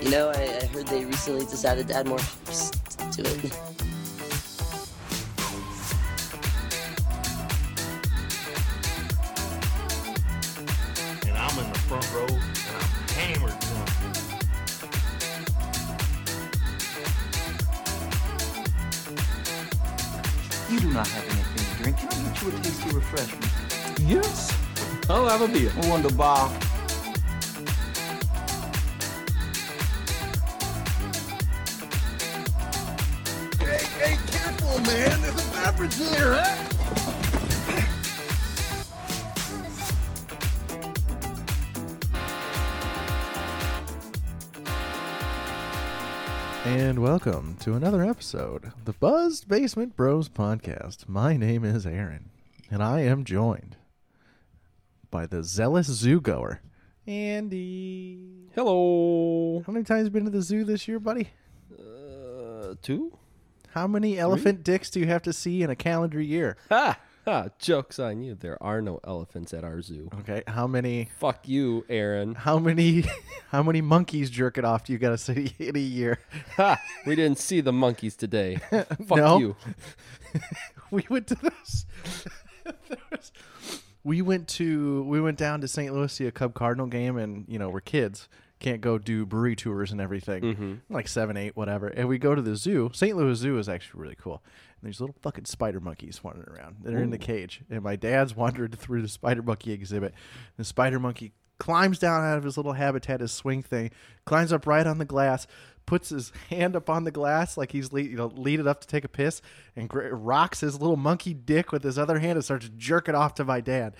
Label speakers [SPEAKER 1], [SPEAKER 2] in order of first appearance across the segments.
[SPEAKER 1] You know, I, I heard they recently decided to add more ships to it.
[SPEAKER 2] and I'm in the front row and I'm hammered.
[SPEAKER 3] You do not have anything to drink. Can I get you a tasty refreshment?
[SPEAKER 4] Yes. Oh, I'll have a beer.
[SPEAKER 3] Wunderbar.
[SPEAKER 5] To another episode of the Buzzed Basement Bros podcast. My name is Aaron, and I am joined by the zealous zoo goer, Andy.
[SPEAKER 6] Hello.
[SPEAKER 5] How many times you been to the zoo this year, buddy?
[SPEAKER 6] Uh, two?
[SPEAKER 5] How many elephant dicks do you have to see in a calendar year?
[SPEAKER 6] Ha! Ha! Joke's on you. There are no elephants at our zoo.
[SPEAKER 5] Okay, how many?
[SPEAKER 6] Fuck you, Aaron.
[SPEAKER 5] How many? How many monkeys jerk it off do you got to see in a year?
[SPEAKER 6] Ha! We didn't see the monkeys today. Fuck you.
[SPEAKER 5] we went to this. was- we went to we went down to St. Louis to see a Cub Cardinal game, and you know we're kids, can't go do brewery tours and everything, mm-hmm. like seven, eight, whatever. And we go to the zoo. St. Louis Zoo is actually really cool. And there's little fucking spider monkeys wandering around. They're in the cage, and my dad's wandered through the spider monkey exhibit. The spider monkey climbs down out of his little habitat, his swing thing, climbs up right on the glass, puts his hand up on the glass like he's le- you know lead it up to take a piss, and gr- rocks his little monkey dick with his other hand and starts jerking it off to my dad.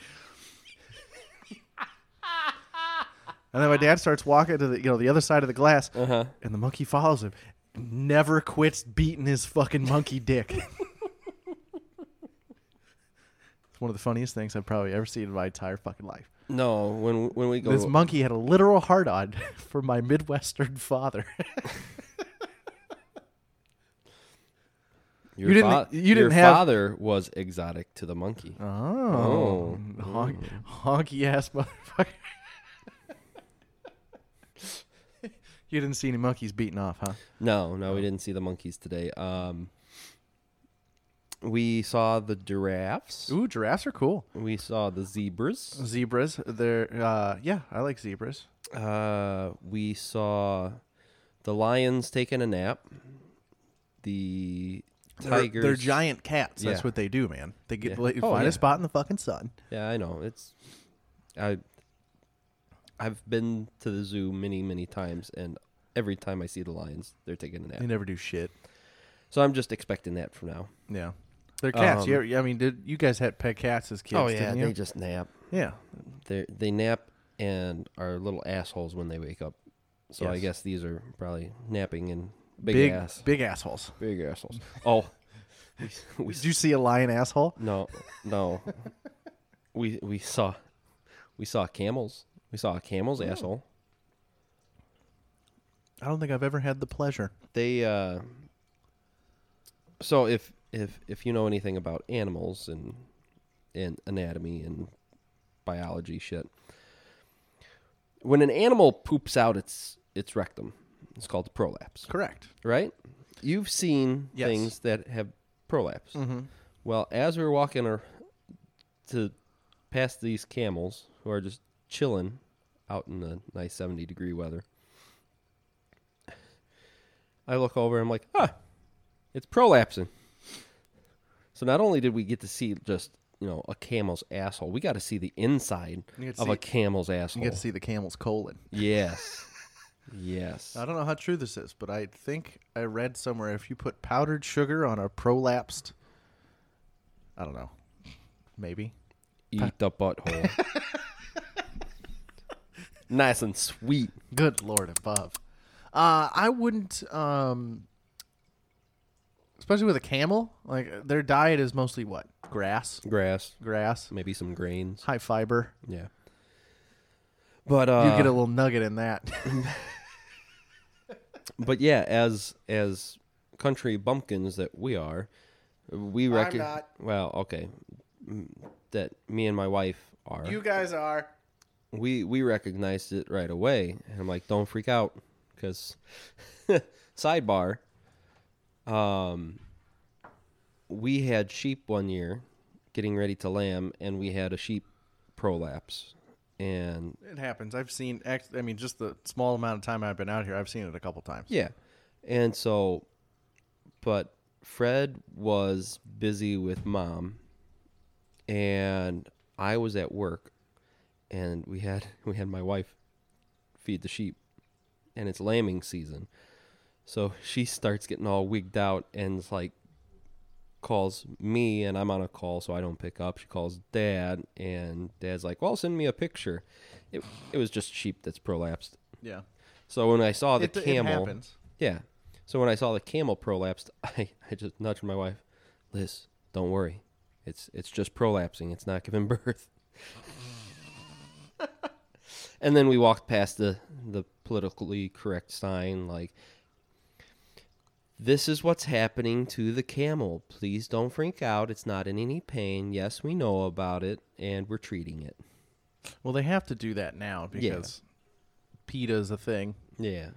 [SPEAKER 5] and then my dad starts walking to the you know the other side of the glass,
[SPEAKER 6] Uh-huh.
[SPEAKER 5] and the monkey follows him. Never quits beating his fucking monkey dick. it's one of the funniest things I've probably ever seen in my entire fucking life.
[SPEAKER 6] No, when when we go
[SPEAKER 5] This monkey had a literal hard on for my Midwestern father.
[SPEAKER 6] your
[SPEAKER 5] you didn't-
[SPEAKER 6] fa-
[SPEAKER 5] you didn't
[SPEAKER 6] your
[SPEAKER 5] have-
[SPEAKER 6] father was exotic to the monkey.
[SPEAKER 5] Oh, oh. Honk, mm. honky ass motherfucker. You didn't see any monkeys beating off, huh?
[SPEAKER 6] No, no, we didn't see the monkeys today. Um we saw the giraffes.
[SPEAKER 5] Ooh, giraffes are cool.
[SPEAKER 6] We saw the zebras.
[SPEAKER 5] Zebras, they're uh, yeah, I like zebras.
[SPEAKER 6] Uh, we saw the lions taking a nap. The
[SPEAKER 5] They're,
[SPEAKER 6] tigers.
[SPEAKER 5] they're giant cats. That's
[SPEAKER 6] Yeah.
[SPEAKER 5] what they do, man. They get
[SPEAKER 6] Yeah.
[SPEAKER 5] they
[SPEAKER 6] Oh,
[SPEAKER 5] find
[SPEAKER 6] yeah.
[SPEAKER 5] a spot in the fucking sun.
[SPEAKER 6] Yeah, I know. It's I. I've been to the zoo many, many times, and every time I see the lions, they're taking a nap.
[SPEAKER 5] They never do shit.
[SPEAKER 6] So I'm just expecting that from now.
[SPEAKER 5] Yeah, they're cats.
[SPEAKER 6] Um,
[SPEAKER 5] you ever- I mean, did you guys had pet cats as kids?
[SPEAKER 6] oh yeah,
[SPEAKER 5] didn't you?
[SPEAKER 6] they just nap.
[SPEAKER 5] yeah.
[SPEAKER 6] They they nap and are little assholes when they wake up. So I guess these are probably napping and big,
[SPEAKER 5] Big
[SPEAKER 6] ass,
[SPEAKER 5] big assholes.
[SPEAKER 6] big assholes. Oh, we, we
[SPEAKER 5] Did you see a lion asshole?
[SPEAKER 6] No, no. we we saw we saw camels. We saw a camel's asshole.
[SPEAKER 5] I don't think I've ever had the pleasure.
[SPEAKER 6] They uh so if if if you know anything about animals and and anatomy and biology shit. When an animal poops out its its rectum, it's called the prolapse,
[SPEAKER 5] Correct.
[SPEAKER 6] right? You've seen
[SPEAKER 5] Yes.
[SPEAKER 6] things that have prolapse.
[SPEAKER 5] Mm-hmm.
[SPEAKER 6] Well, as we were walking ar- to past these camels who are just chilling out in the nice 70 degree weather, I look over I'm like, ah, it's prolapsing. So not only did we get to see just, you know, a camel's asshole, we got to see the inside
[SPEAKER 5] You get to
[SPEAKER 6] of
[SPEAKER 5] see-
[SPEAKER 6] a camel's asshole.
[SPEAKER 5] You get to see the camel's colon.
[SPEAKER 6] Yes. yes.
[SPEAKER 5] I don't know how true this is, but I think I read somewhere if you put powdered sugar on a prolapsed, I don't know, maybe.
[SPEAKER 6] Eat the butthole. nice and sweet.
[SPEAKER 5] Good lord above. Uh, I wouldn't, um, especially with a camel. Like their diet is mostly what grass,
[SPEAKER 6] Grass,
[SPEAKER 5] grass,
[SPEAKER 6] maybe some grains.
[SPEAKER 5] high fiber.
[SPEAKER 6] Yeah. But uh
[SPEAKER 5] you get a little nugget in that.
[SPEAKER 6] but yeah, as as country bumpkins that we are, we reckon well, okay. mm, That me and my wife are.
[SPEAKER 5] You guys are.
[SPEAKER 6] We we recognized it right away. And I'm like, "Don't freak out because sidebar. Um, we had sheep one year, getting ready to lamb, and we had a sheep prolapse, and
[SPEAKER 5] It happens. I've seen. I mean, just the small amount of time I've been out here, I've seen it a couple times.
[SPEAKER 6] Yeah. And so, but Fred was busy with mom, and I was at work, and we had we had my wife feed the sheep, and it's lambing season, so she starts getting all wigged out and it's like calls me, and I'm on a call, so I don't pick up. She calls dad, and dad's like, "Well, send me a picture." It it was just sheep that's prolapsed.
[SPEAKER 5] Yeah.
[SPEAKER 6] So when I saw the
[SPEAKER 5] It- it
[SPEAKER 6] camel,
[SPEAKER 5] happens.
[SPEAKER 6] yeah. So when I saw the camel prolapsed, I, I just nudged my wife, Liz, don't worry. It's it's just prolapsing. It's not giving birth. and then we walked past the the politically correct sign like this is what's happening to the camel. Please don't freak out. It's not in any pain. Yes, we know about it and we're treating it.
[SPEAKER 5] Well, they have to do that now because PETA's a thing,
[SPEAKER 6] Yeah.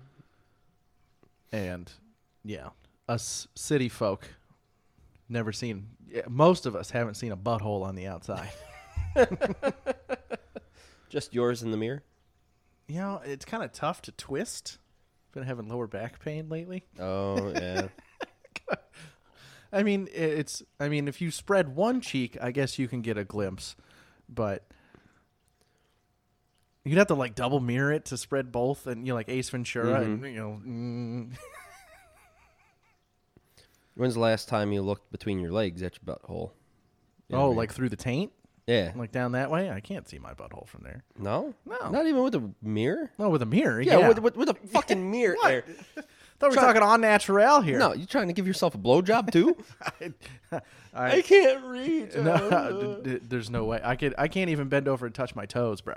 [SPEAKER 5] and yeah, us city folk never seen. Most of us haven't seen a butthole on the outside.
[SPEAKER 6] Just yours in the mirror?
[SPEAKER 5] you know, it's kind of tough to twist. Been having lower back pain lately.
[SPEAKER 6] Oh, yeah.
[SPEAKER 5] I mean, it's. I mean, if you spread one cheek, I guess you can get a glimpse, but you'd have to like double mirror it to spread both, and you know, like Ace Ventura, and you know, mm,
[SPEAKER 6] When's the last time you looked between your legs at your butthole? In
[SPEAKER 5] oh,
[SPEAKER 6] the
[SPEAKER 5] like through the taint?
[SPEAKER 6] Yeah,
[SPEAKER 5] like down that way. I can't see my butthole from there.
[SPEAKER 6] no,
[SPEAKER 5] No.
[SPEAKER 6] not even with a mirror.
[SPEAKER 5] No, with a mirror,
[SPEAKER 6] Yeah,
[SPEAKER 5] yeah.
[SPEAKER 6] With, with with a fucking mirror
[SPEAKER 5] What?
[SPEAKER 6] there.
[SPEAKER 5] Thought we were talking on natural here.
[SPEAKER 6] No, you trying to give yourself a blowjob too?
[SPEAKER 5] I,
[SPEAKER 6] can't reach.
[SPEAKER 5] no, d- d- there's no way. I could. I can't even bend over and touch my toes, bro.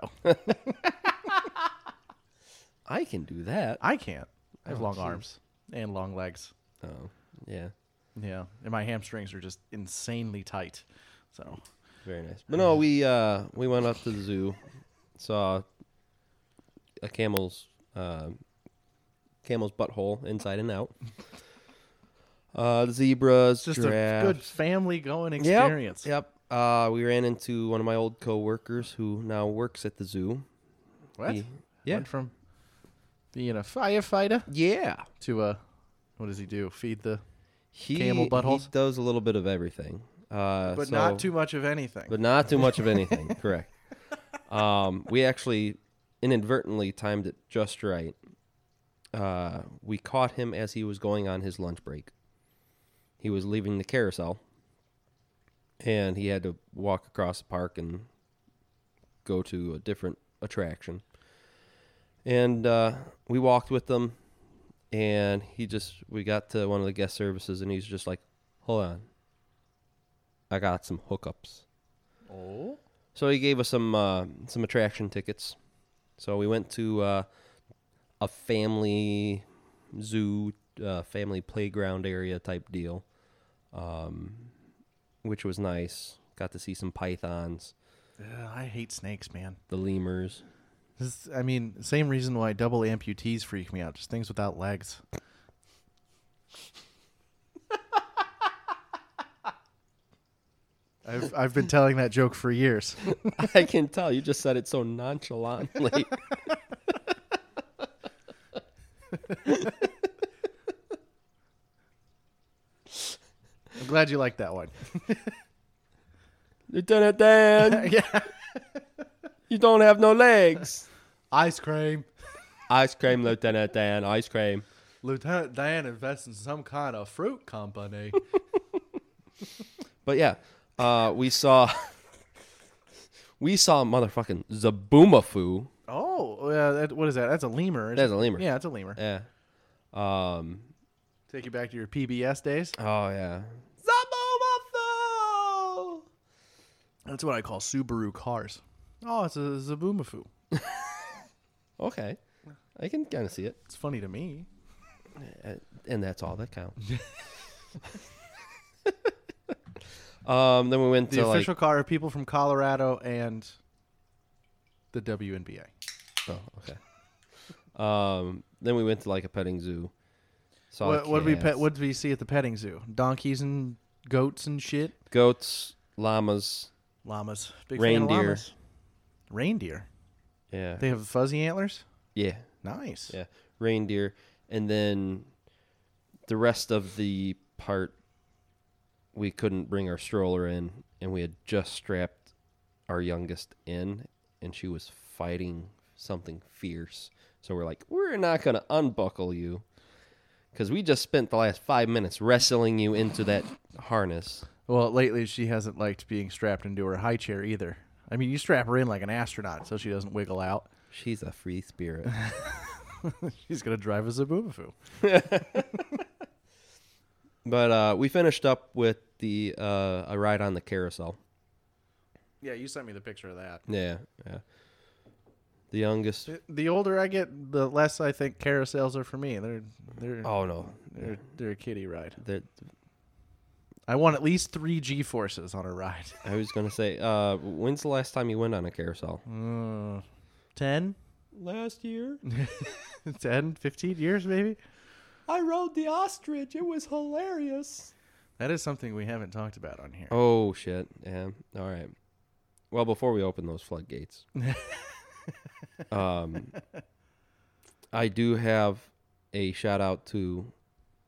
[SPEAKER 6] I can do that.
[SPEAKER 5] I can't. I have
[SPEAKER 6] Oh,
[SPEAKER 5] long arms and long legs.
[SPEAKER 6] Oh, yeah,
[SPEAKER 5] Yeah, and my hamstrings are just insanely tight. So
[SPEAKER 6] very nice. But no, we uh we went up to the zoo, saw a camel's uh, camel's butthole inside and out. Uh, the zebras,
[SPEAKER 5] just
[SPEAKER 6] giraffes.
[SPEAKER 5] a good family going
[SPEAKER 6] Yep,
[SPEAKER 5] experience.
[SPEAKER 6] Yep. Uh, we ran into one of my old coworkers who now works at the zoo.
[SPEAKER 5] What?
[SPEAKER 6] He- yeah.
[SPEAKER 5] Went from being a firefighter
[SPEAKER 6] Yeah.
[SPEAKER 5] to a what does he do? Feed the
[SPEAKER 6] He,
[SPEAKER 5] Camel buttholes?
[SPEAKER 6] He does a little bit of everything. Uh,
[SPEAKER 5] but
[SPEAKER 6] so-
[SPEAKER 5] not too much of anything.
[SPEAKER 6] But not too much of anything. correct. Um, we actually inadvertently timed it just right. Uh, we caught him as he was going on his lunch break. He was leaving the carousel, and he had to walk across the park and go to a different attraction. And uh, we walked with them, and he just we got to one of the guest services, and he's just like, "Hold on, I got some hookups."
[SPEAKER 5] oh,
[SPEAKER 6] So he gave us some uh, some attraction tickets. So we went to uh, a family zoo, uh, family playground area type deal, um, which was nice. Got to see some pythons,
[SPEAKER 5] Ugh, I hate snakes, man.
[SPEAKER 6] the lemurs.
[SPEAKER 5] This, I mean, same reason why double amputees freak me out. Just things without legs. I've I've been telling that joke for years.
[SPEAKER 6] I can tell you just said it so nonchalantly.
[SPEAKER 5] I'm glad you like that one.
[SPEAKER 6] Lieutenant Dan,
[SPEAKER 5] yeah.
[SPEAKER 6] you don't have no legs.
[SPEAKER 5] Ice cream.
[SPEAKER 6] Ice cream, Lieutenant Dan. Ice cream.
[SPEAKER 5] Lieutenant Dan invests in some kind of fruit company.
[SPEAKER 6] But yeah, uh, we saw we saw motherfucking Zoboomafoo.
[SPEAKER 5] oh, yeah. That, what is that? That's a lemur.
[SPEAKER 6] That's a lemur.
[SPEAKER 5] Yeah, it's a lemur.
[SPEAKER 6] Yeah. Um.
[SPEAKER 5] Take you back to your PBS days.
[SPEAKER 6] Oh yeah. Zoboomafoo.
[SPEAKER 5] That's what I call Subaru cars. Oh, it's a Zaboomafu.
[SPEAKER 6] Okay, I can kind of see it,
[SPEAKER 5] It's funny to me.
[SPEAKER 6] And that's all that counts. um. Then we went
[SPEAKER 5] The
[SPEAKER 6] to like.
[SPEAKER 5] official car of people from Colorado and the WNBA.
[SPEAKER 6] Oh, okay. Um, then we went to like a petting zoo. Saw
[SPEAKER 5] What what did we pet? What did we see at the petting zoo? Donkeys and goats and shit.
[SPEAKER 6] goats, llamas.
[SPEAKER 5] Llamas. Big
[SPEAKER 6] Reindeer.
[SPEAKER 5] llamas. Reindeer.
[SPEAKER 6] Yeah,
[SPEAKER 5] They have fuzzy antlers.
[SPEAKER 6] yeah,
[SPEAKER 5] Nice.
[SPEAKER 6] yeah. Reindeer, and then the rest of the part we couldn't bring our stroller in, and we had just strapped our youngest in, and she was fighting something fierce. So we're like, we're not gonna unbuckle you, because we just spent the last five minutes wrestling you into that harness.
[SPEAKER 5] Well, lately she hasn't liked being strapped into her high chair either. I mean, you strap her in like an astronaut so she doesn't wiggle out.
[SPEAKER 6] She's a free spirit.
[SPEAKER 5] She's gonna drive us a Zabubafoo.
[SPEAKER 6] but uh, we finished up with the uh, a ride on the carousel.
[SPEAKER 5] Yeah, you sent me the picture of that.
[SPEAKER 6] Yeah, yeah. The youngest.
[SPEAKER 5] The older I get, the less I think carousels are for me. They're they're
[SPEAKER 6] Oh no,
[SPEAKER 5] they're, they're a kiddie ride.
[SPEAKER 6] They're-
[SPEAKER 5] I want at least three G forces on a ride.
[SPEAKER 6] I was gonna say, uh, when's the last time you went on a carousel?
[SPEAKER 5] Uh, 10?
[SPEAKER 6] Last year,
[SPEAKER 5] 10, 15 years maybe?
[SPEAKER 6] I rode the ostrich. It was hilarious.
[SPEAKER 5] That is something we haven't talked about on here.
[SPEAKER 6] Oh shit! Yeah. All right. Well, before we open those floodgates, um, I do have a shout out to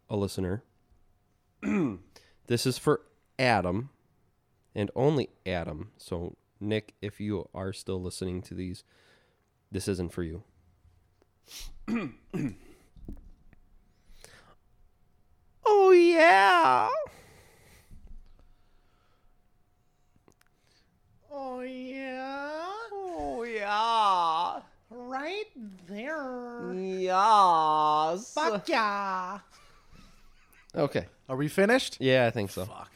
[SPEAKER 6] a listener. this is for Adam, and only Adam. So, Nick, if you are still listening to these, this isn't for you. oh yeah.
[SPEAKER 5] Oh yeah.
[SPEAKER 6] Oh yeah.
[SPEAKER 5] Right there.
[SPEAKER 6] Yes.
[SPEAKER 5] Fuck yeah.
[SPEAKER 6] Okay.
[SPEAKER 5] Are we finished?
[SPEAKER 6] Yeah, I think so. Fuck.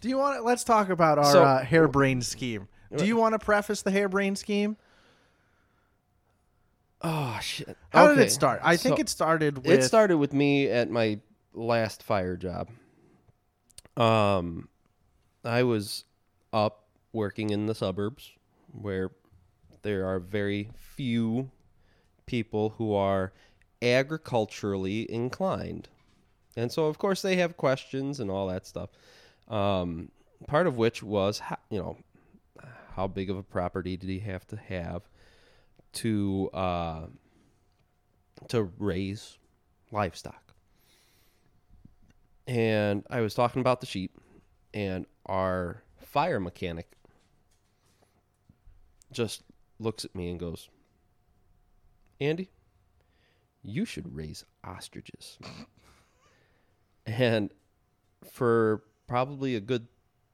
[SPEAKER 5] Do you want to, let's talk about our
[SPEAKER 6] So-
[SPEAKER 5] uh, harebrained scheme. Do you want to preface the harebrained scheme?
[SPEAKER 6] Oh shit.
[SPEAKER 5] How did
[SPEAKER 6] Okay,
[SPEAKER 5] it start? I think
[SPEAKER 6] so
[SPEAKER 5] it started with
[SPEAKER 6] it started with me at my last fire job. Um, I was up working in the suburbs where there are very few people who are agriculturally inclined. And so, of course, they have questions and all that stuff. Um, part of which was, how, you know, how big of a property did he have to have to uh, to raise livestock? And I was talking about the sheep, and our fire mechanic just looks at me and goes, Andy, you should raise ostriches. and for probably a good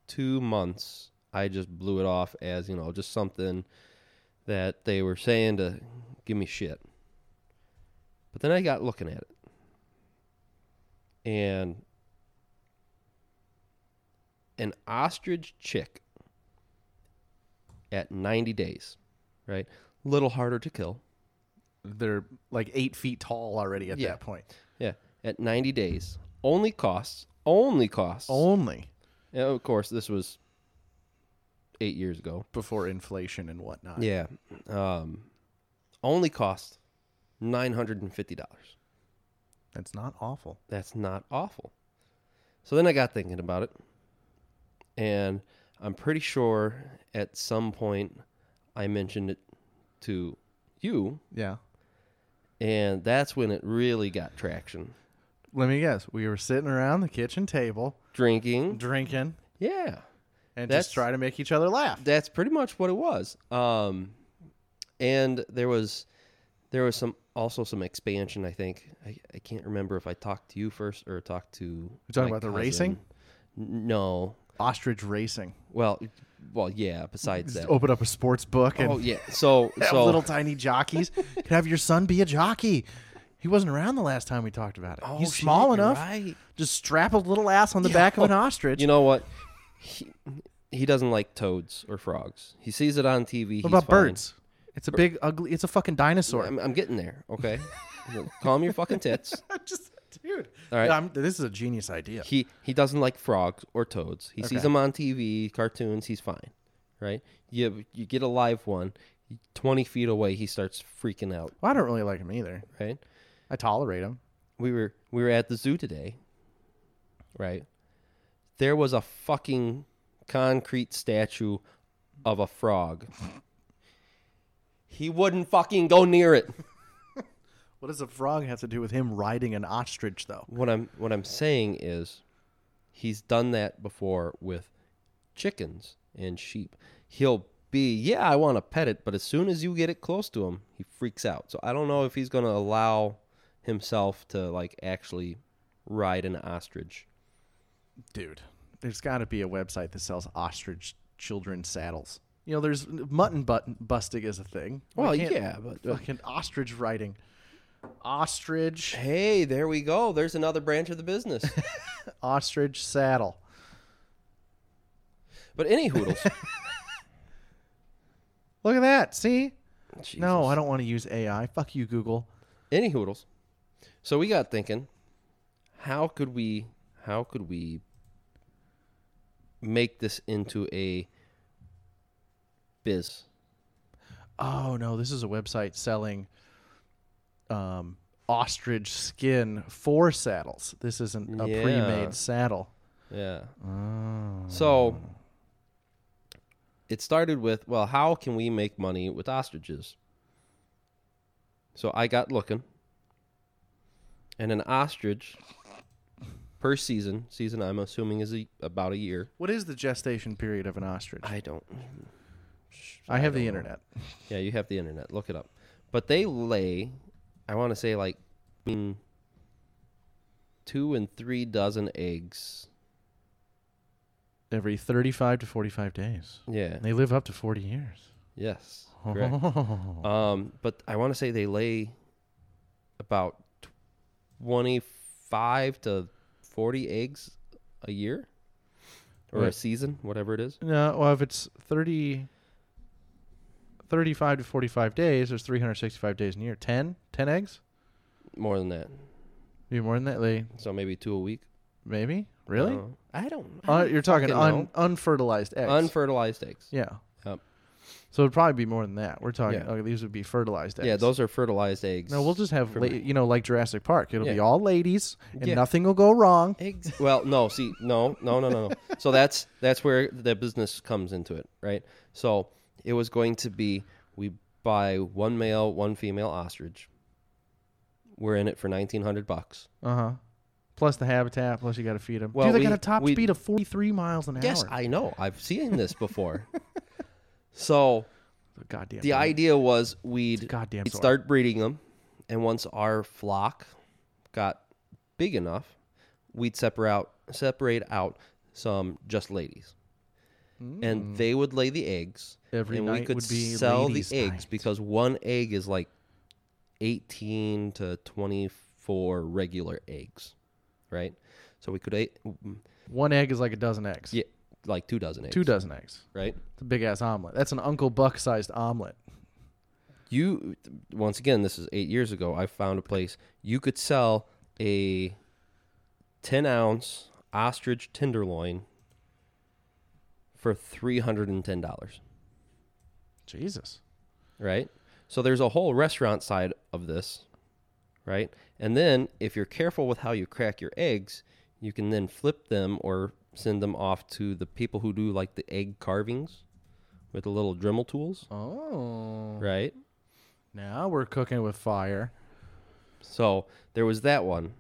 [SPEAKER 6] two months, I just blew it off as, you know, just something that they were saying to give me shit. But then I got looking at it. And an ostrich chick at 90 days, right? Little harder to kill.
[SPEAKER 5] they're like eight feet tall already at
[SPEAKER 6] Yeah.
[SPEAKER 5] that point.
[SPEAKER 6] Yeah, at 90 days. Only costs, only costs.
[SPEAKER 5] Only
[SPEAKER 6] Yeah, of course, this was eight years ago.
[SPEAKER 5] before inflation and whatnot.
[SPEAKER 6] Yeah. Um, only cost $950.
[SPEAKER 5] That's not awful.
[SPEAKER 6] That's not awful. So then I got thinking about it. And I'm pretty sure at some point I mentioned it to you.
[SPEAKER 5] Yeah.
[SPEAKER 6] And that's when it really got traction.
[SPEAKER 5] Let me guess. We were sitting around the kitchen table
[SPEAKER 6] Drinking.
[SPEAKER 5] drinking
[SPEAKER 6] Yeah.
[SPEAKER 5] and
[SPEAKER 6] That's-
[SPEAKER 5] just try to make each other laugh.
[SPEAKER 6] That's pretty much what it was. Um, and there was there was some also some expansion. I think I, I can't remember if I talked to you first or talked to.
[SPEAKER 5] You talking
[SPEAKER 6] my
[SPEAKER 5] about the racing?
[SPEAKER 6] N- No.
[SPEAKER 5] Ostrich racing.
[SPEAKER 6] Well, well, yeah. Besides
[SPEAKER 5] Just
[SPEAKER 6] that.
[SPEAKER 5] open up a sports book and
[SPEAKER 6] Oh yeah. So so
[SPEAKER 5] little tiny jockeys. Could have your son be a jockey. He wasn't around the last time we talked about it.
[SPEAKER 6] Oh,
[SPEAKER 5] He's
[SPEAKER 6] shit,
[SPEAKER 5] small
[SPEAKER 6] you're
[SPEAKER 5] enough.
[SPEAKER 6] right.
[SPEAKER 5] Just strap a little ass on the back of an oh, ostrich.
[SPEAKER 6] You know what? He, he doesn't like toads or frogs. He sees it on TV.
[SPEAKER 5] what
[SPEAKER 6] he's
[SPEAKER 5] about
[SPEAKER 6] fine.
[SPEAKER 5] birds? It's a big, ugly. It's a fucking dinosaur.
[SPEAKER 6] I'm, I'm getting there. Okay. Calm your fucking tits.
[SPEAKER 5] just, dude.
[SPEAKER 6] All right.
[SPEAKER 5] I'm- this is a genius idea.
[SPEAKER 6] He he doesn't like frogs or toads. He sees
[SPEAKER 5] Okay.
[SPEAKER 6] them on TV, cartoons. He's fine, right? You you get a live one. Twenty feet away, he starts freaking out.
[SPEAKER 5] Well, I don't really like him either.
[SPEAKER 6] Right?
[SPEAKER 5] I tolerate him.
[SPEAKER 6] We were we were at the zoo today. Right? There was a fucking concrete statue of a frog. He wouldn't fucking go near it.
[SPEAKER 5] What does a frog have to do with him riding an ostrich, though?
[SPEAKER 6] What I'm what I'm saying is he's done that before with chickens and sheep. He'll be, yeah, I want to pet it, but as soon as you get it close to him, he freaks out. So I don't know if he's going to allow himself to like actually ride an ostrich.
[SPEAKER 5] Dude, there's got to be a website that sells ostrich children's saddles. You know, there's mutton button busting is a thing.
[SPEAKER 6] Well, yeah, but uh,
[SPEAKER 5] fucking ostrich riding. Ostrich,
[SPEAKER 6] hey, there we go. There's another branch of the business.
[SPEAKER 5] ostrich saddle.
[SPEAKER 6] but any hoodles.
[SPEAKER 5] Look at that. See? No, I don't want to use AI. Fuck you, Google.
[SPEAKER 6] any hoodles. So we got thinking, how could we how could we make this into a biz?
[SPEAKER 5] Oh no, this is a website selling um, ostrich skin for saddles. This isn't a
[SPEAKER 6] Yeah.
[SPEAKER 5] pre-made saddle.
[SPEAKER 6] Yeah. So it started with, well, how can we make money with ostriches? So I got looking, and an ostrich per season, season I'm assuming is a, about a year.
[SPEAKER 5] What is the gestation period of an ostrich?
[SPEAKER 6] I don't.
[SPEAKER 5] I have the
[SPEAKER 6] don't know.
[SPEAKER 5] internet.
[SPEAKER 6] Yeah, you have the internet. Look it up. But they lay, I want to say like two and three dozen eggs.
[SPEAKER 5] Every 35 to 45 days.
[SPEAKER 6] Yeah.
[SPEAKER 5] They live up to 40 years.
[SPEAKER 6] Yes. Correct. um, but I want to say they lay about twenty-five to forty eggs a year or a season, whatever it is.
[SPEAKER 5] No, well, if it's 30, 35 to 45 days, there's 365 days in a year. 10? 10 eggs?
[SPEAKER 6] More than that.
[SPEAKER 5] Maybe more than that. They,
[SPEAKER 6] So maybe two a week.
[SPEAKER 5] maybe? Really?
[SPEAKER 6] Uh, I don't. I
[SPEAKER 5] Uh,
[SPEAKER 6] don't
[SPEAKER 5] you're talking un, unfertilized eggs.
[SPEAKER 6] unfertilized eggs.
[SPEAKER 5] yeah.
[SPEAKER 6] Yep.
[SPEAKER 5] So it'd probably be more than that. We're talking.
[SPEAKER 6] Yeah.
[SPEAKER 5] Okay, these would be fertilized eggs.
[SPEAKER 6] Yeah, those are fertilized eggs.
[SPEAKER 5] No, we'll just have, la- you know, like Jurassic Park. It'll be all ladies, and
[SPEAKER 6] Yeah.
[SPEAKER 5] nothing will go wrong.
[SPEAKER 6] Eggs. Well, no, see, no, no, no, no, no. So that's that's where the business comes into it, right? So it was going to be we buy one male, one female ostrich. We're in it for nineteen hundred bucks.
[SPEAKER 5] Uh huh. Plus the habitat. Plus you got to feed them.
[SPEAKER 6] Well,
[SPEAKER 5] Dude, they
[SPEAKER 6] we-
[SPEAKER 5] got a top
[SPEAKER 6] we-
[SPEAKER 5] speed of 43 miles an
[SPEAKER 6] Yes,
[SPEAKER 5] hour.
[SPEAKER 6] Yes, I know. I've seen this before. so
[SPEAKER 5] Goddamn.
[SPEAKER 6] the
[SPEAKER 5] dog.
[SPEAKER 6] idea was we'd
[SPEAKER 5] goddamn
[SPEAKER 6] we'd start breeding them, and once our flock got big enough, we'd separate out separate out some just ladies, and they would lay the eggs.
[SPEAKER 5] Mm. Every
[SPEAKER 6] and we could
[SPEAKER 5] would be
[SPEAKER 6] sell the
[SPEAKER 5] ladies'
[SPEAKER 6] eggs
[SPEAKER 5] night.
[SPEAKER 6] because one egg is like eighteen to twenty four regular eggs, right? So we could eat,
[SPEAKER 5] One egg is like a dozen eggs.
[SPEAKER 6] yeah, like two dozen eggs,
[SPEAKER 5] Two dozen eggs.
[SPEAKER 6] right?
[SPEAKER 5] It's a big ass omelet. That's an Uncle Buck sized omelet.
[SPEAKER 6] you once again this is eight years ago i found a place you could sell a 10 ounce ostrich tenderloin for $310
[SPEAKER 5] Jesus.
[SPEAKER 6] right so there's a whole restaurant side of this right and then if you're careful with how you crack your eggs you can then flip them or send them off to the people who do like the egg carvings with the little dremel tools
[SPEAKER 5] Oh.
[SPEAKER 6] right
[SPEAKER 5] Now we're cooking with fire.
[SPEAKER 6] So there was that one,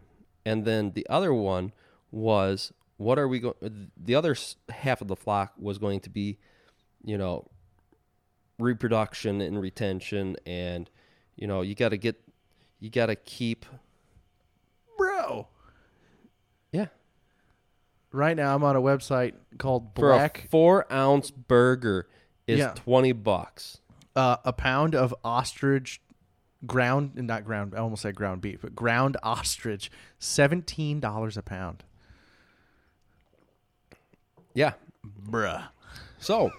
[SPEAKER 6] and then the other one was what are we going? The other half of the flock was going to be, you know, reproduction and retention, and you know you got to get, you got to keep,
[SPEAKER 5] Bro.
[SPEAKER 6] yeah,
[SPEAKER 5] Right now I'm on a website called
[SPEAKER 6] for
[SPEAKER 5] Black.
[SPEAKER 6] a four ounce burger is
[SPEAKER 5] Yeah.
[SPEAKER 6] twenty bucks.
[SPEAKER 5] uh, a pound of ostrich ground not ground I almost said ground beef, but ground ostrich, seventeen dollars a pound.
[SPEAKER 6] Yeah,
[SPEAKER 5] Bruh.
[SPEAKER 6] so.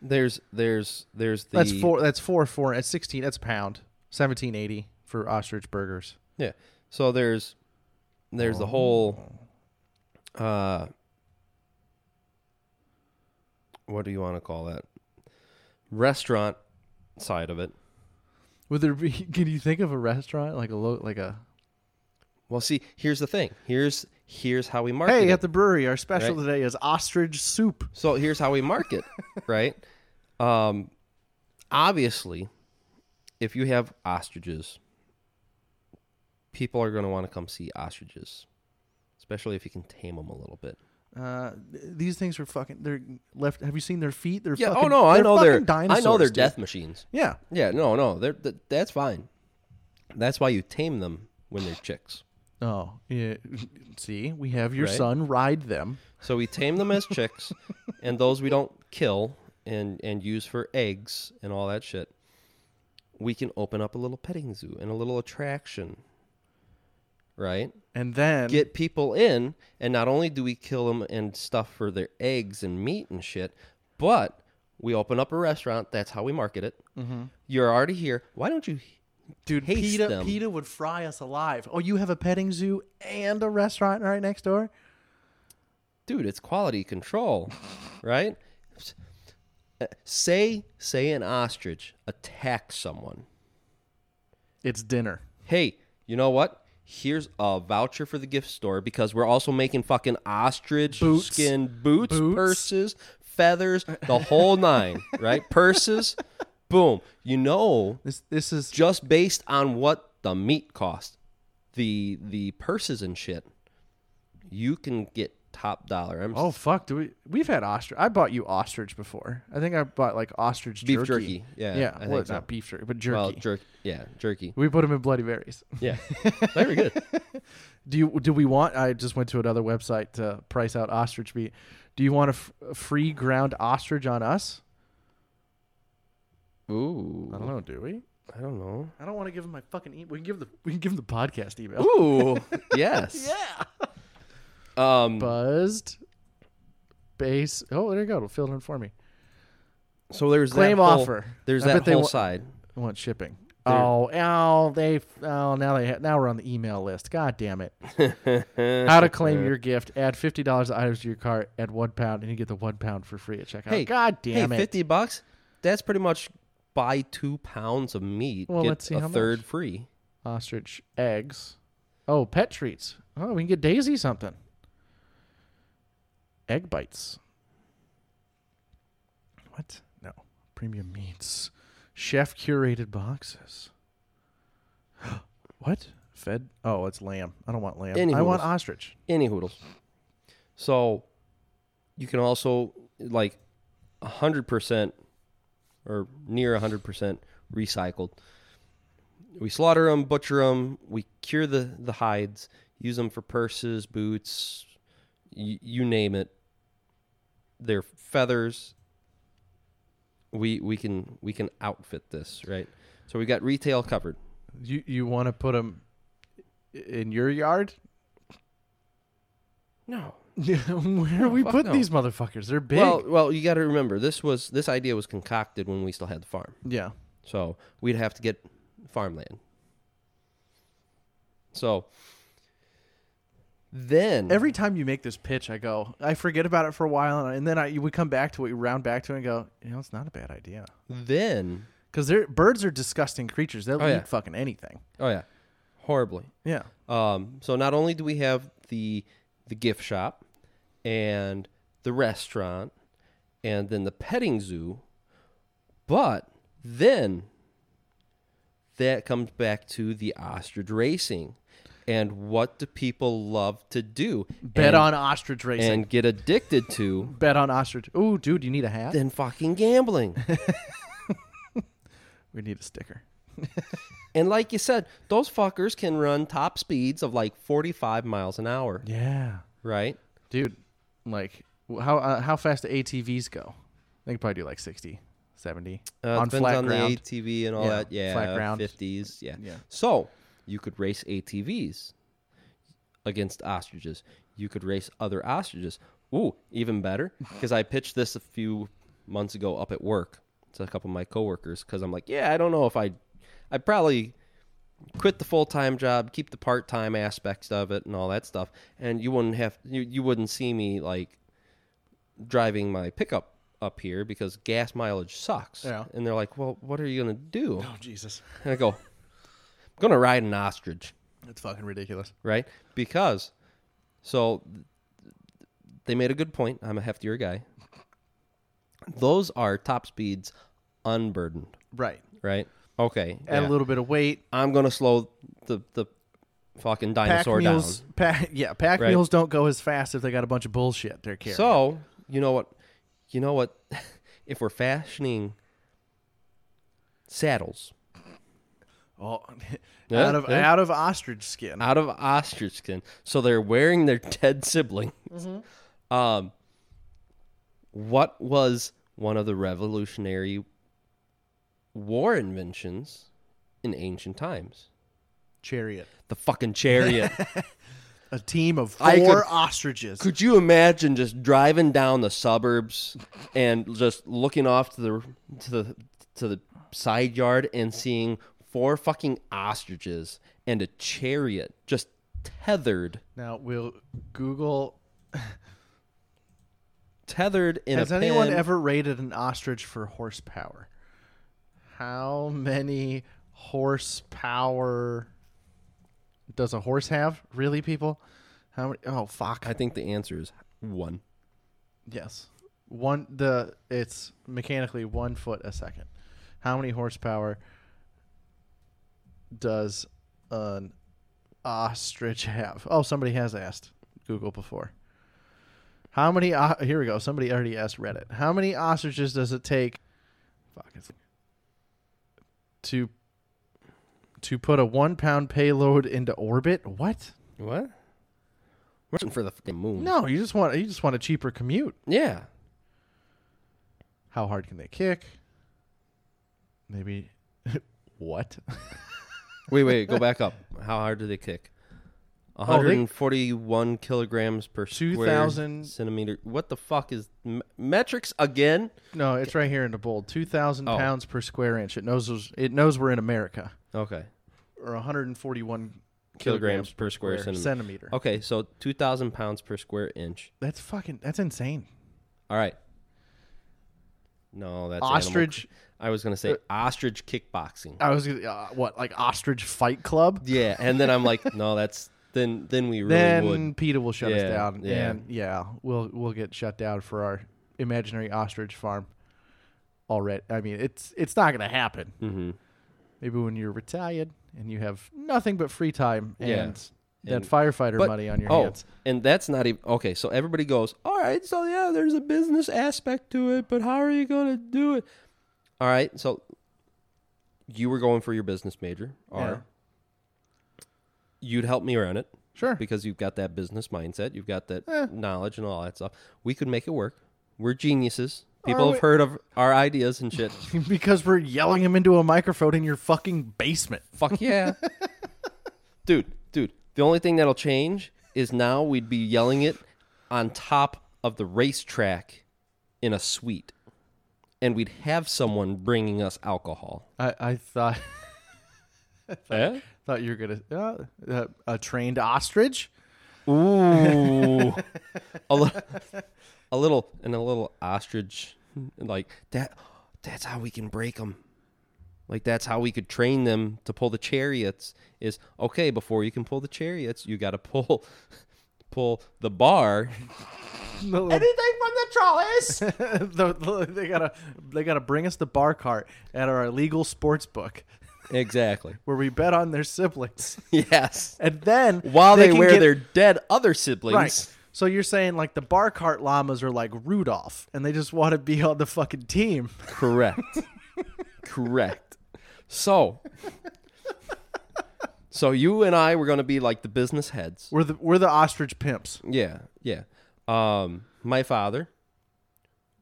[SPEAKER 6] There's there's there's the
[SPEAKER 5] That's four that's four four at sixteen that's a pound. Seventeen eighty for ostrich burgers.
[SPEAKER 6] Yeah. So there's there's the whole uh what do you want to call that? restaurant side of it.
[SPEAKER 5] Would there be? Can you think of a restaurant like a lo, like a?
[SPEAKER 6] Well, see, here's the thing. Here's here's how we market.
[SPEAKER 5] Hey,
[SPEAKER 6] it.
[SPEAKER 5] at the brewery, our special
[SPEAKER 6] Right.
[SPEAKER 5] today is ostrich soup.
[SPEAKER 6] So here's how we market, right? Um, obviously, if you have ostriches, people are going to want to come see ostriches, especially if you can tame them a little bit.
[SPEAKER 5] Uh, these things are fucking. They're left. Have you seen their feet? They're
[SPEAKER 6] Yeah.
[SPEAKER 5] Fucking,
[SPEAKER 6] oh no, I know they're
[SPEAKER 5] dinosaurs.
[SPEAKER 6] I know they're
[SPEAKER 5] dude.
[SPEAKER 6] death machines.
[SPEAKER 5] Yeah.
[SPEAKER 6] Yeah. No, no, they're th- that's fine. That's why you tame them when they're chicks.
[SPEAKER 5] Oh yeah. See, we have your
[SPEAKER 6] Right.
[SPEAKER 5] son ride them.
[SPEAKER 6] So we tame them as chicks, and those we don't kill and and use for eggs and all that shit. We can open up a little petting zoo and a little attraction, right?
[SPEAKER 5] And then
[SPEAKER 6] Get people in, and not only do we kill them and stuff for their eggs and meat and shit, but we open up a restaurant. That's how we market it. Mm-hmm. You're already here. Why don't you,
[SPEAKER 5] dude,
[SPEAKER 6] taste
[SPEAKER 5] PETA,
[SPEAKER 6] them.
[SPEAKER 5] PETA would fry us alive. Oh, you have a petting zoo and a restaurant right next door.
[SPEAKER 6] dude? It's quality control, right? Uh, Say say an ostrich attacks someone.
[SPEAKER 5] It's dinner.
[SPEAKER 6] hey, you know what? Here's a voucher for the gift store because we're also making fucking ostrich
[SPEAKER 5] Boots.
[SPEAKER 6] skin boots,
[SPEAKER 5] Boots.
[SPEAKER 6] purses, feathers, the whole nine, right? Purses, boom. You know,
[SPEAKER 5] This this is
[SPEAKER 6] just based on what the meat cost, the the purses and shit, you can get top dollar. I'm
[SPEAKER 5] Oh fuck! Do we? We've had ostrich. I bought you ostrich before. I think I bought like ostrich
[SPEAKER 6] Beef
[SPEAKER 5] jerky.
[SPEAKER 6] jerky. Yeah,
[SPEAKER 5] yeah.
[SPEAKER 6] I
[SPEAKER 5] well,
[SPEAKER 6] think
[SPEAKER 5] it's
[SPEAKER 6] so.
[SPEAKER 5] not beef jerky, but jerky.
[SPEAKER 6] well, jerky. Yeah, jerky.
[SPEAKER 5] we put them in Bloody Berries.
[SPEAKER 6] Yeah, very good.
[SPEAKER 5] Do you? Do we want? I just went to another website to price out ostrich meat. Do you want a, f- a free ground ostrich on us?
[SPEAKER 6] Ooh,
[SPEAKER 5] I don't know. Do we?
[SPEAKER 6] I don't know.
[SPEAKER 5] I don't want to give him my fucking. E- we can give the. We can give them the podcast email.
[SPEAKER 6] Ooh, yes.
[SPEAKER 5] Yeah.
[SPEAKER 6] Um,
[SPEAKER 5] Buzzed. Base. Oh, there you go. It'll fill it in for me.
[SPEAKER 6] so there's
[SPEAKER 5] Claim
[SPEAKER 6] that whole,
[SPEAKER 5] offer.
[SPEAKER 6] There's
[SPEAKER 5] I
[SPEAKER 6] that
[SPEAKER 5] bet they
[SPEAKER 6] whole
[SPEAKER 5] wa-
[SPEAKER 6] side.
[SPEAKER 5] I want shipping.
[SPEAKER 6] There-
[SPEAKER 5] Oh, oh, they, oh, now they, ha- now we're on the email list. God damn it! How to claim your gift? Add fifty dollars of items to your cart. Add one pound, and you get the one pound for free at checkout.
[SPEAKER 6] Hey,
[SPEAKER 5] God damn
[SPEAKER 6] hey,
[SPEAKER 5] it!
[SPEAKER 6] fifty bucks. That's pretty much buy two pounds of meat.
[SPEAKER 5] Well,
[SPEAKER 6] get
[SPEAKER 5] let's see
[SPEAKER 6] a
[SPEAKER 5] how
[SPEAKER 6] third
[SPEAKER 5] much.
[SPEAKER 6] free.
[SPEAKER 5] Ostrich eggs. Oh, pet treats. Oh, we can get Daisy something. Egg bites. What? No. Premium meats. Chef curated boxes. what? Fed? Oh, it's lamb. I don't want lamb.
[SPEAKER 6] Any
[SPEAKER 5] I want ostrich.
[SPEAKER 6] Any hoodles. So you can also like hundred percent or near hundred percent recycled. We slaughter them, butcher them. We cure the the hides. Use them for purses, boots, y- you name it. Their feathers. We we can we can outfit this right. So we got retail covered.
[SPEAKER 5] You you want to put them in your yard?
[SPEAKER 6] No.
[SPEAKER 5] Where do we
[SPEAKER 6] fuck
[SPEAKER 5] put
[SPEAKER 6] no.
[SPEAKER 5] these motherfuckers? They're big.
[SPEAKER 6] Well, well, you got to remember this was this idea was concocted when we still had the farm.
[SPEAKER 5] yeah.
[SPEAKER 6] So we'd have to get farmland. So then
[SPEAKER 5] Every time you make this pitch, I go, I forget about it for a while, and, and then I we come back to it, we round back to it, and go, you know, it's not a bad idea.
[SPEAKER 6] then
[SPEAKER 5] Because they're birds are disgusting creatures. They'll
[SPEAKER 6] Oh,
[SPEAKER 5] eat
[SPEAKER 6] yeah.
[SPEAKER 5] fucking anything.
[SPEAKER 6] oh yeah, horribly.
[SPEAKER 5] Yeah.
[SPEAKER 6] Um, so not only do we have the the gift shop and the restaurant and then the petting zoo, but then that comes back to the ostrich racing. And what do people love to do?
[SPEAKER 5] Bet
[SPEAKER 6] and,
[SPEAKER 5] on ostrich racing.
[SPEAKER 6] and get addicted to
[SPEAKER 5] Bet on ostrich. Ooh, dude, you need a hat.
[SPEAKER 6] Then fucking gambling.
[SPEAKER 5] we need a sticker.
[SPEAKER 6] and like you said, those fuckers can run top speeds of like 45 miles an hour,
[SPEAKER 5] Yeah,
[SPEAKER 6] right?
[SPEAKER 5] dude. Like, how uh, how fast do ATVs go? They can probably do like 60, 70
[SPEAKER 6] Uh,
[SPEAKER 5] on
[SPEAKER 6] depends
[SPEAKER 5] flat
[SPEAKER 6] on
[SPEAKER 5] ground.
[SPEAKER 6] the ATV and all
[SPEAKER 5] Yeah,
[SPEAKER 6] that. Yeah,
[SPEAKER 5] flat ground.
[SPEAKER 6] 50s. Yeah.
[SPEAKER 5] Yeah.
[SPEAKER 6] So you could race ATVs against ostriches. You could race other ostriches. Ooh, even better because I pitched this a few months ago up at work to a couple of my coworkers because I'm like, yeah, I don't know if I, I probably quit the full time job, keep the part time aspects of it and all that stuff, and you wouldn't have you you wouldn't see me like driving my pickup up here because gas mileage sucks.
[SPEAKER 5] Yeah.
[SPEAKER 6] And they're like, well, what are you gonna do?
[SPEAKER 5] Oh Jesus,
[SPEAKER 6] And I go, I'm gonna ride an ostrich,
[SPEAKER 5] that's fucking ridiculous.
[SPEAKER 6] right? Because, so they made a good point. I'm a heftier guy. Those are top speeds unburdened,
[SPEAKER 5] Right,
[SPEAKER 6] right? Okay.
[SPEAKER 5] add
[SPEAKER 6] yeah.
[SPEAKER 5] a little bit of weight.
[SPEAKER 6] I'm gonna slow the the fucking
[SPEAKER 5] Pack
[SPEAKER 6] dinosaur
[SPEAKER 5] mules,
[SPEAKER 6] down.
[SPEAKER 5] pack, yeah, pack
[SPEAKER 6] Right.
[SPEAKER 5] mules don't go as fast if they got a bunch of bullshit they're carrying.
[SPEAKER 6] So you know what? You know what? if we're fashioning saddles
[SPEAKER 5] oh,
[SPEAKER 6] Yeah,
[SPEAKER 5] out of
[SPEAKER 6] yeah.
[SPEAKER 5] out of ostrich skin.
[SPEAKER 6] out of ostrich skin, so they're wearing their dead siblings.
[SPEAKER 5] Mm-hmm.
[SPEAKER 6] Um, what was one of the revolutionary war inventions in ancient times?
[SPEAKER 5] Chariot,
[SPEAKER 6] The fucking chariot.
[SPEAKER 5] a team of
[SPEAKER 6] I
[SPEAKER 5] four
[SPEAKER 6] could-
[SPEAKER 5] ostriches.
[SPEAKER 6] Could you imagine just driving down the suburbs and just looking off to the to the to the side yard and seeing four fucking ostriches and a chariot just tethered
[SPEAKER 5] now we'll Google.
[SPEAKER 6] tethered in
[SPEAKER 5] Has
[SPEAKER 6] a
[SPEAKER 5] anyone
[SPEAKER 6] pen.
[SPEAKER 5] ever rated an ostrich for horsepower? How many horsepower does a horse have? Really, people? How many? Oh, fuck.
[SPEAKER 6] I think the answer is one.
[SPEAKER 5] yes, one. The it's mechanically one foot a second. How many horsepower does an ostrich have? Oh, somebody has asked Google before. How many? o- here we go. Somebody already asked Reddit. How many ostriches does it take? Fuck. It's, to to put a one pound payload into orbit? What?
[SPEAKER 6] What? We're looking for the fucking moon.
[SPEAKER 5] No, you just want you just want a cheaper commute.
[SPEAKER 6] Yeah.
[SPEAKER 5] How hard can they kick? Maybe. what?
[SPEAKER 6] Wait, wait, go back up. How hard do they kick?
[SPEAKER 5] Oh,
[SPEAKER 6] 141 kilograms per
[SPEAKER 5] 2,000
[SPEAKER 6] square centimeter. What the fuck is me- metrics again?
[SPEAKER 5] No, it's right here in the bold. Two thousand
[SPEAKER 6] Oh.
[SPEAKER 5] pounds per square inch. It knows it knows we're in America.
[SPEAKER 6] Okay.
[SPEAKER 5] Or 141
[SPEAKER 6] Kilograms per square centimeter.
[SPEAKER 5] centimeter.
[SPEAKER 6] Okay, so 2,000 pounds per square inch.
[SPEAKER 5] That's fucking. That's insane.
[SPEAKER 6] All right. No, that's animal-
[SPEAKER 5] Ostrich.
[SPEAKER 6] I was gonna say ostrich kickboxing.
[SPEAKER 5] I was gonna- uh, what like ostrich fight club.
[SPEAKER 6] Yeah, and then I'm like, no, that's then then we really
[SPEAKER 5] then
[SPEAKER 6] would.
[SPEAKER 5] PETA will shut us
[SPEAKER 6] Yeah,
[SPEAKER 5] down,
[SPEAKER 6] yeah.
[SPEAKER 5] and yeah, we'll we'll get shut down for our imaginary ostrich farm. Already, I mean, it's it's not gonna happen.
[SPEAKER 6] hmm
[SPEAKER 5] Maybe when you're retired and you have nothing but free time and
[SPEAKER 6] Yeah.
[SPEAKER 5] that
[SPEAKER 6] And-
[SPEAKER 5] firefighter
[SPEAKER 6] But-
[SPEAKER 5] money on your
[SPEAKER 6] oh,
[SPEAKER 5] hands.
[SPEAKER 6] and that's not even okay. So everybody goes, all right. So yeah, there's a business aspect to it, but how are you gonna do it? All right. So you were going for your business major, or
[SPEAKER 5] Yeah.
[SPEAKER 6] You'd help me run it
[SPEAKER 5] Sure.
[SPEAKER 6] because you've got that business mindset, you've got that
[SPEAKER 5] Eh.
[SPEAKER 6] knowledge and all that stuff. We could make it work. We're geniuses.
[SPEAKER 5] Are
[SPEAKER 6] People
[SPEAKER 5] we?
[SPEAKER 6] have heard of our ideas and shit.
[SPEAKER 5] because we're yelling him into a microphone in your fucking basement.
[SPEAKER 6] Fuck yeah. dude, dude, the only thing that'll change is now we'd be yelling it on top of the racetrack in a suite. And we'd have someone bringing us alcohol.
[SPEAKER 5] I, I thought
[SPEAKER 6] Eh?
[SPEAKER 5] thought you were gonna uh, uh, a trained ostrich.
[SPEAKER 6] Ooh. a, li- a little, and a little ostrich. Like that. That's how we can break them. Like that's how we could train them to pull the chariots. Is okay before you can pull the chariots, you got to pull, pull the bar.
[SPEAKER 5] Anything
[SPEAKER 6] from the trolleys.
[SPEAKER 5] The- the- they gotta they gotta bring us the bar cart at our illegal sports book
[SPEAKER 6] exactly.
[SPEAKER 5] where we bet on their siblings,
[SPEAKER 6] Yes.
[SPEAKER 5] and then
[SPEAKER 6] While they,
[SPEAKER 5] can
[SPEAKER 6] wear
[SPEAKER 5] get-
[SPEAKER 6] their dead other siblings.
[SPEAKER 5] right. So you're saying like the bar cart llamas are like Rudolph, and they just want to be on the fucking team.
[SPEAKER 6] Correct. Correct. So. So you and I were going to be like the business heads.
[SPEAKER 5] We're the we're the ostrich pimps.
[SPEAKER 6] Yeah, yeah. Um, my father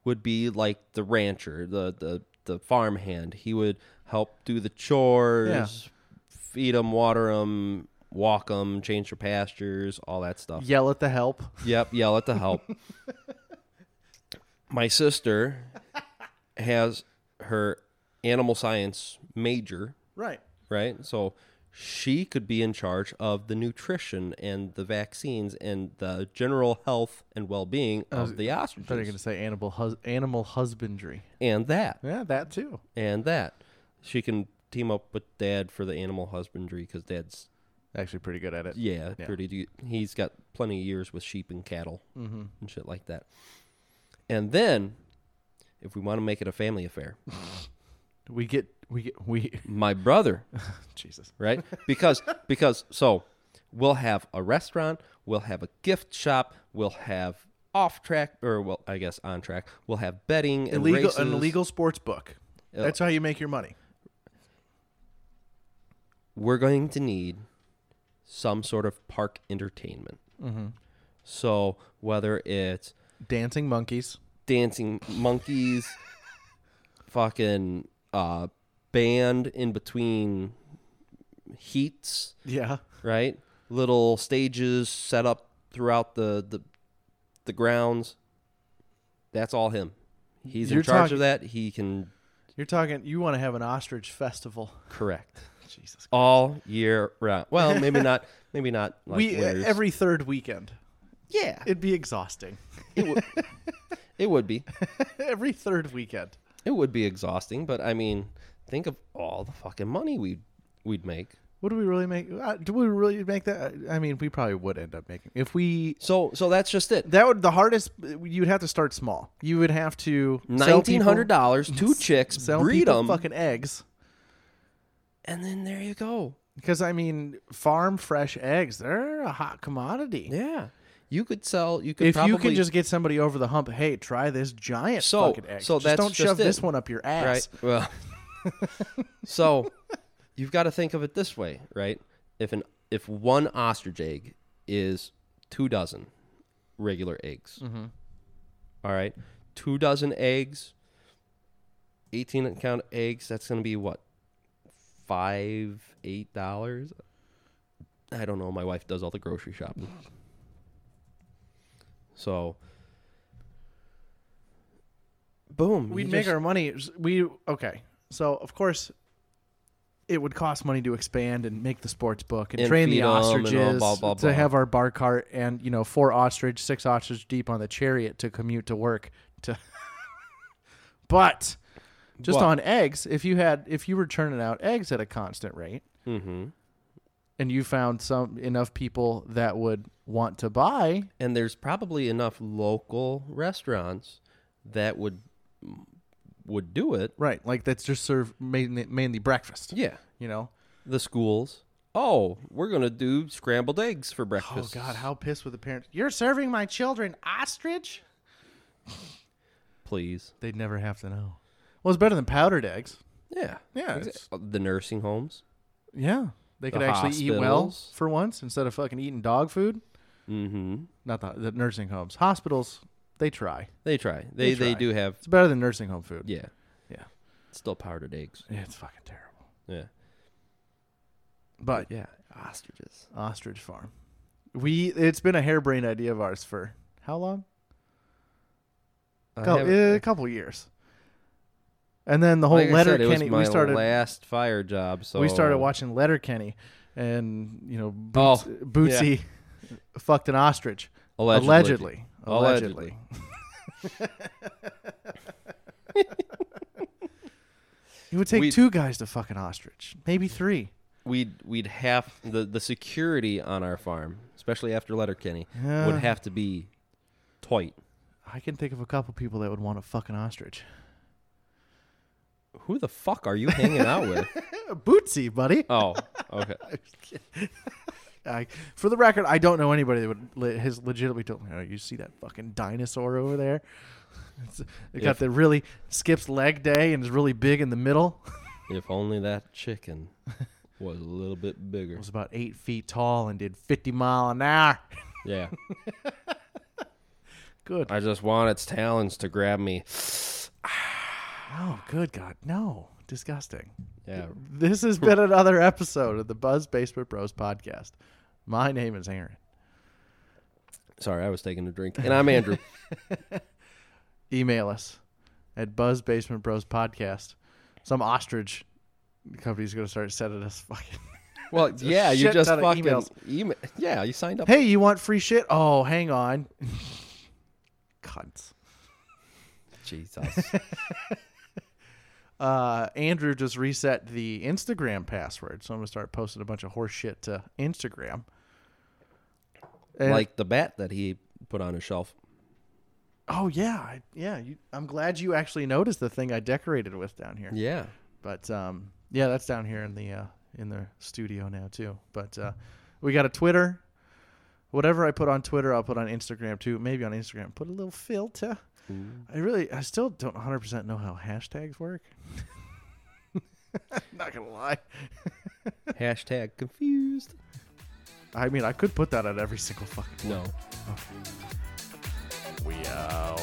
[SPEAKER 6] would be like the rancher, the the the farm hand. He would help do the chores,
[SPEAKER 5] Yeah.
[SPEAKER 6] feed them, water them, walk them, change their pastures, all that stuff.
[SPEAKER 5] Yell at the help.
[SPEAKER 6] Yep, yell at the help. My sister has her animal science major,
[SPEAKER 5] Right.
[SPEAKER 6] right? So she could be in charge of the nutrition and the vaccines and the general health and well-being of the
[SPEAKER 5] I thought you were going to say animal hus- animal husbandry.
[SPEAKER 6] and that
[SPEAKER 5] Yeah, that too.
[SPEAKER 6] and that she can team up with dad for the animal husbandry because dad's
[SPEAKER 5] Actually, pretty good at it.
[SPEAKER 6] yeah,
[SPEAKER 5] Yeah.
[SPEAKER 6] pretty he's got plenty of years with sheep and cattle
[SPEAKER 5] Mm-hmm.
[SPEAKER 6] and shit like that and then if we want to make it a family affair
[SPEAKER 5] We get we get we.
[SPEAKER 6] my brother
[SPEAKER 5] Jesus.
[SPEAKER 6] right because because so we'll have a restaurant we'll have a gift shop we'll have off track or well i guess on track we'll have betting and
[SPEAKER 5] Illegal
[SPEAKER 6] races.
[SPEAKER 5] an illegal sports book.
[SPEAKER 6] Uh,
[SPEAKER 5] That's how you make your money.
[SPEAKER 6] We're going to need some sort of park entertainment
[SPEAKER 5] Mm-hmm.
[SPEAKER 6] so whether it's
[SPEAKER 5] Dancing monkeys.
[SPEAKER 6] dancing monkeys fucking uh band in between heats
[SPEAKER 5] Yeah.
[SPEAKER 6] right? Little stages set up throughout the the, the grounds. That's all him. He's
[SPEAKER 5] You're
[SPEAKER 6] in charge
[SPEAKER 5] talking-
[SPEAKER 6] of that. He can
[SPEAKER 5] You're talking. You want to have an ostrich festival?
[SPEAKER 6] correct
[SPEAKER 5] Jesus.
[SPEAKER 6] all year round. Well, maybe not. Maybe not. Like
[SPEAKER 5] we
[SPEAKER 6] winters.
[SPEAKER 5] every third weekend.
[SPEAKER 6] yeah.
[SPEAKER 5] It'd be exhausting.
[SPEAKER 6] It would. it would be.
[SPEAKER 5] every third weekend.
[SPEAKER 6] It would be exhausting, but I mean, think of all the fucking money we'd we'd make.
[SPEAKER 5] What do we really make? Uh, do we really make that? I mean, we probably would end up making if we.
[SPEAKER 6] So so that's just it.
[SPEAKER 5] That would the hardest. You'd have to start small. You would have to
[SPEAKER 6] Nineteen hundred dollars, two chicks, breed them,
[SPEAKER 5] fucking eggs.
[SPEAKER 6] And then there you go.
[SPEAKER 5] Because I mean, farm fresh eggs, they're a hot commodity.
[SPEAKER 6] Yeah, you could sell. You could
[SPEAKER 5] If
[SPEAKER 6] probably
[SPEAKER 5] you can just get somebody over the hump, hey, try this giant
[SPEAKER 6] So-
[SPEAKER 5] fucking egg.
[SPEAKER 6] so
[SPEAKER 5] just
[SPEAKER 6] that's
[SPEAKER 5] don't
[SPEAKER 6] just
[SPEAKER 5] shove
[SPEAKER 6] it.
[SPEAKER 5] this one up your ass.
[SPEAKER 6] Right. Well, so you've got to think of it this way, right? If an if one ostrich egg is two dozen regular eggs,
[SPEAKER 5] Mm-hmm.
[SPEAKER 6] all right, two dozen eggs, eighteen count eggs. That's going to be what five, eight dollars. I don't know. My wife does all the grocery shopping, so. Boom.
[SPEAKER 5] We'd
[SPEAKER 6] you
[SPEAKER 5] make
[SPEAKER 6] just-
[SPEAKER 5] our money. We okay. So of course, it would cost money to expand and make the sports book and,
[SPEAKER 6] And
[SPEAKER 5] train the
[SPEAKER 6] feed 'em and all
[SPEAKER 5] ostriches
[SPEAKER 6] blah, blah,
[SPEAKER 5] to have our bar cart and you know four ostrich, six ostrich deep on the chariot to commute to work. To, but just
[SPEAKER 6] What?
[SPEAKER 5] on eggs, if you had if you were churning out eggs at a constant rate,
[SPEAKER 6] Mhm.
[SPEAKER 5] and you found some enough people that would want to buy,
[SPEAKER 6] and there's probably enough local restaurants that would would do it.
[SPEAKER 5] right? Like that's just serve mainly, mainly breakfast.
[SPEAKER 6] Yeah,
[SPEAKER 5] You know.
[SPEAKER 6] the schools. Oh, we're gonna do scrambled eggs for breakfast.
[SPEAKER 5] Oh
[SPEAKER 6] breakfast.
[SPEAKER 5] God, how pissed would the parents? You're serving my children ostrich.
[SPEAKER 6] Please,
[SPEAKER 5] They'd never have to know. Well, it's better than powdered eggs.
[SPEAKER 6] yeah,
[SPEAKER 5] Yeah, it's-
[SPEAKER 6] the nursing homes.
[SPEAKER 5] Yeah, they
[SPEAKER 6] The
[SPEAKER 5] could actually eat well
[SPEAKER 6] hospitals.
[SPEAKER 5] for once instead of fucking eating dog food.
[SPEAKER 6] Mm-hmm.
[SPEAKER 5] Not the, the nursing homes, hospitals. They try.
[SPEAKER 6] They try. They they,
[SPEAKER 5] try.
[SPEAKER 6] do have.
[SPEAKER 5] It's better than nursing home food.
[SPEAKER 6] Yeah,
[SPEAKER 5] Yeah.
[SPEAKER 6] still powdered eggs.
[SPEAKER 5] Yeah, it's fucking terrible.
[SPEAKER 6] Yeah,
[SPEAKER 5] But
[SPEAKER 6] yeah, ostriches.
[SPEAKER 5] ostrich farm. We it's been a harebrained idea of ours for how long?
[SPEAKER 6] I
[SPEAKER 5] Cou-
[SPEAKER 6] haven't-
[SPEAKER 5] eh, a couple years. And then the whole
[SPEAKER 6] like
[SPEAKER 5] letter
[SPEAKER 6] said, it was
[SPEAKER 5] Kenny. We started.
[SPEAKER 6] last fire job. So
[SPEAKER 5] we started watching Letterkenny, and you know,
[SPEAKER 6] Oh,
[SPEAKER 5] Boots, Bootsy fucked an ostrich.
[SPEAKER 6] Allegedly.
[SPEAKER 5] Allegedly.
[SPEAKER 6] Allegedly.
[SPEAKER 5] it would take
[SPEAKER 6] We-
[SPEAKER 5] two guys to fuck an ostrich, maybe three.
[SPEAKER 6] we'd we'd have the the security on our farm, especially after Letterkenny,
[SPEAKER 5] Yeah.
[SPEAKER 6] would have to be tight.
[SPEAKER 5] I can think of a couple people that would want to fuck an ostrich.
[SPEAKER 6] Who the fuck are you hanging out with?
[SPEAKER 5] Bootsy, buddy.
[SPEAKER 6] Oh, okay.
[SPEAKER 5] I, for the record, I don't know anybody that would le- has legitimately told me, oh, you see that fucking dinosaur over there? It's, it got
[SPEAKER 6] If-
[SPEAKER 5] the really skips leg day and is really big in the middle.
[SPEAKER 6] If only that chicken was a little bit bigger.
[SPEAKER 5] It was about eight feet tall and did 50 mile an hour.
[SPEAKER 6] Yeah.
[SPEAKER 5] Good.
[SPEAKER 6] I just want its talons to grab me. Ah.
[SPEAKER 5] Oh, good God. No. Disgusting.
[SPEAKER 6] Yeah.
[SPEAKER 5] This has been another episode of the Buzz Basement Bros podcast. My name is Aaron.
[SPEAKER 6] Sorry, I was taking a drink. And I'm Andrew.
[SPEAKER 5] Email us at Buzz Basement Bros podcast. Some ostrich company's going to start sending us fucking
[SPEAKER 6] Well, yeah, you
[SPEAKER 5] shit
[SPEAKER 6] just
[SPEAKER 5] ton of
[SPEAKER 6] fucking
[SPEAKER 5] emails.
[SPEAKER 6] email. Yeah, you signed up.
[SPEAKER 5] Hey, you want free shit? Oh, hang on. Cunts.
[SPEAKER 6] Jesus.
[SPEAKER 5] Uh, Andrew just reset the Instagram password, so I'm gonna start posting a bunch of horse shit to Instagram. And-
[SPEAKER 6] like the bat that he put on his shelf.
[SPEAKER 5] oh yeah, I, yeah. You, I'm glad you actually noticed the thing I decorated with down here.
[SPEAKER 6] Yeah.
[SPEAKER 5] But um, yeah, that's down here in the uh, in the studio now too. But uh, we got a Twitter. Whatever I put on Twitter, I'll put on Instagram too. Maybe on Instagram, put a little filter. I really, I still don't 100 percent know how hashtags work. Not gonna lie.
[SPEAKER 6] Hashtag confused.
[SPEAKER 5] I mean, I could put that on every single fucking.
[SPEAKER 6] No. Oh.
[SPEAKER 5] We out.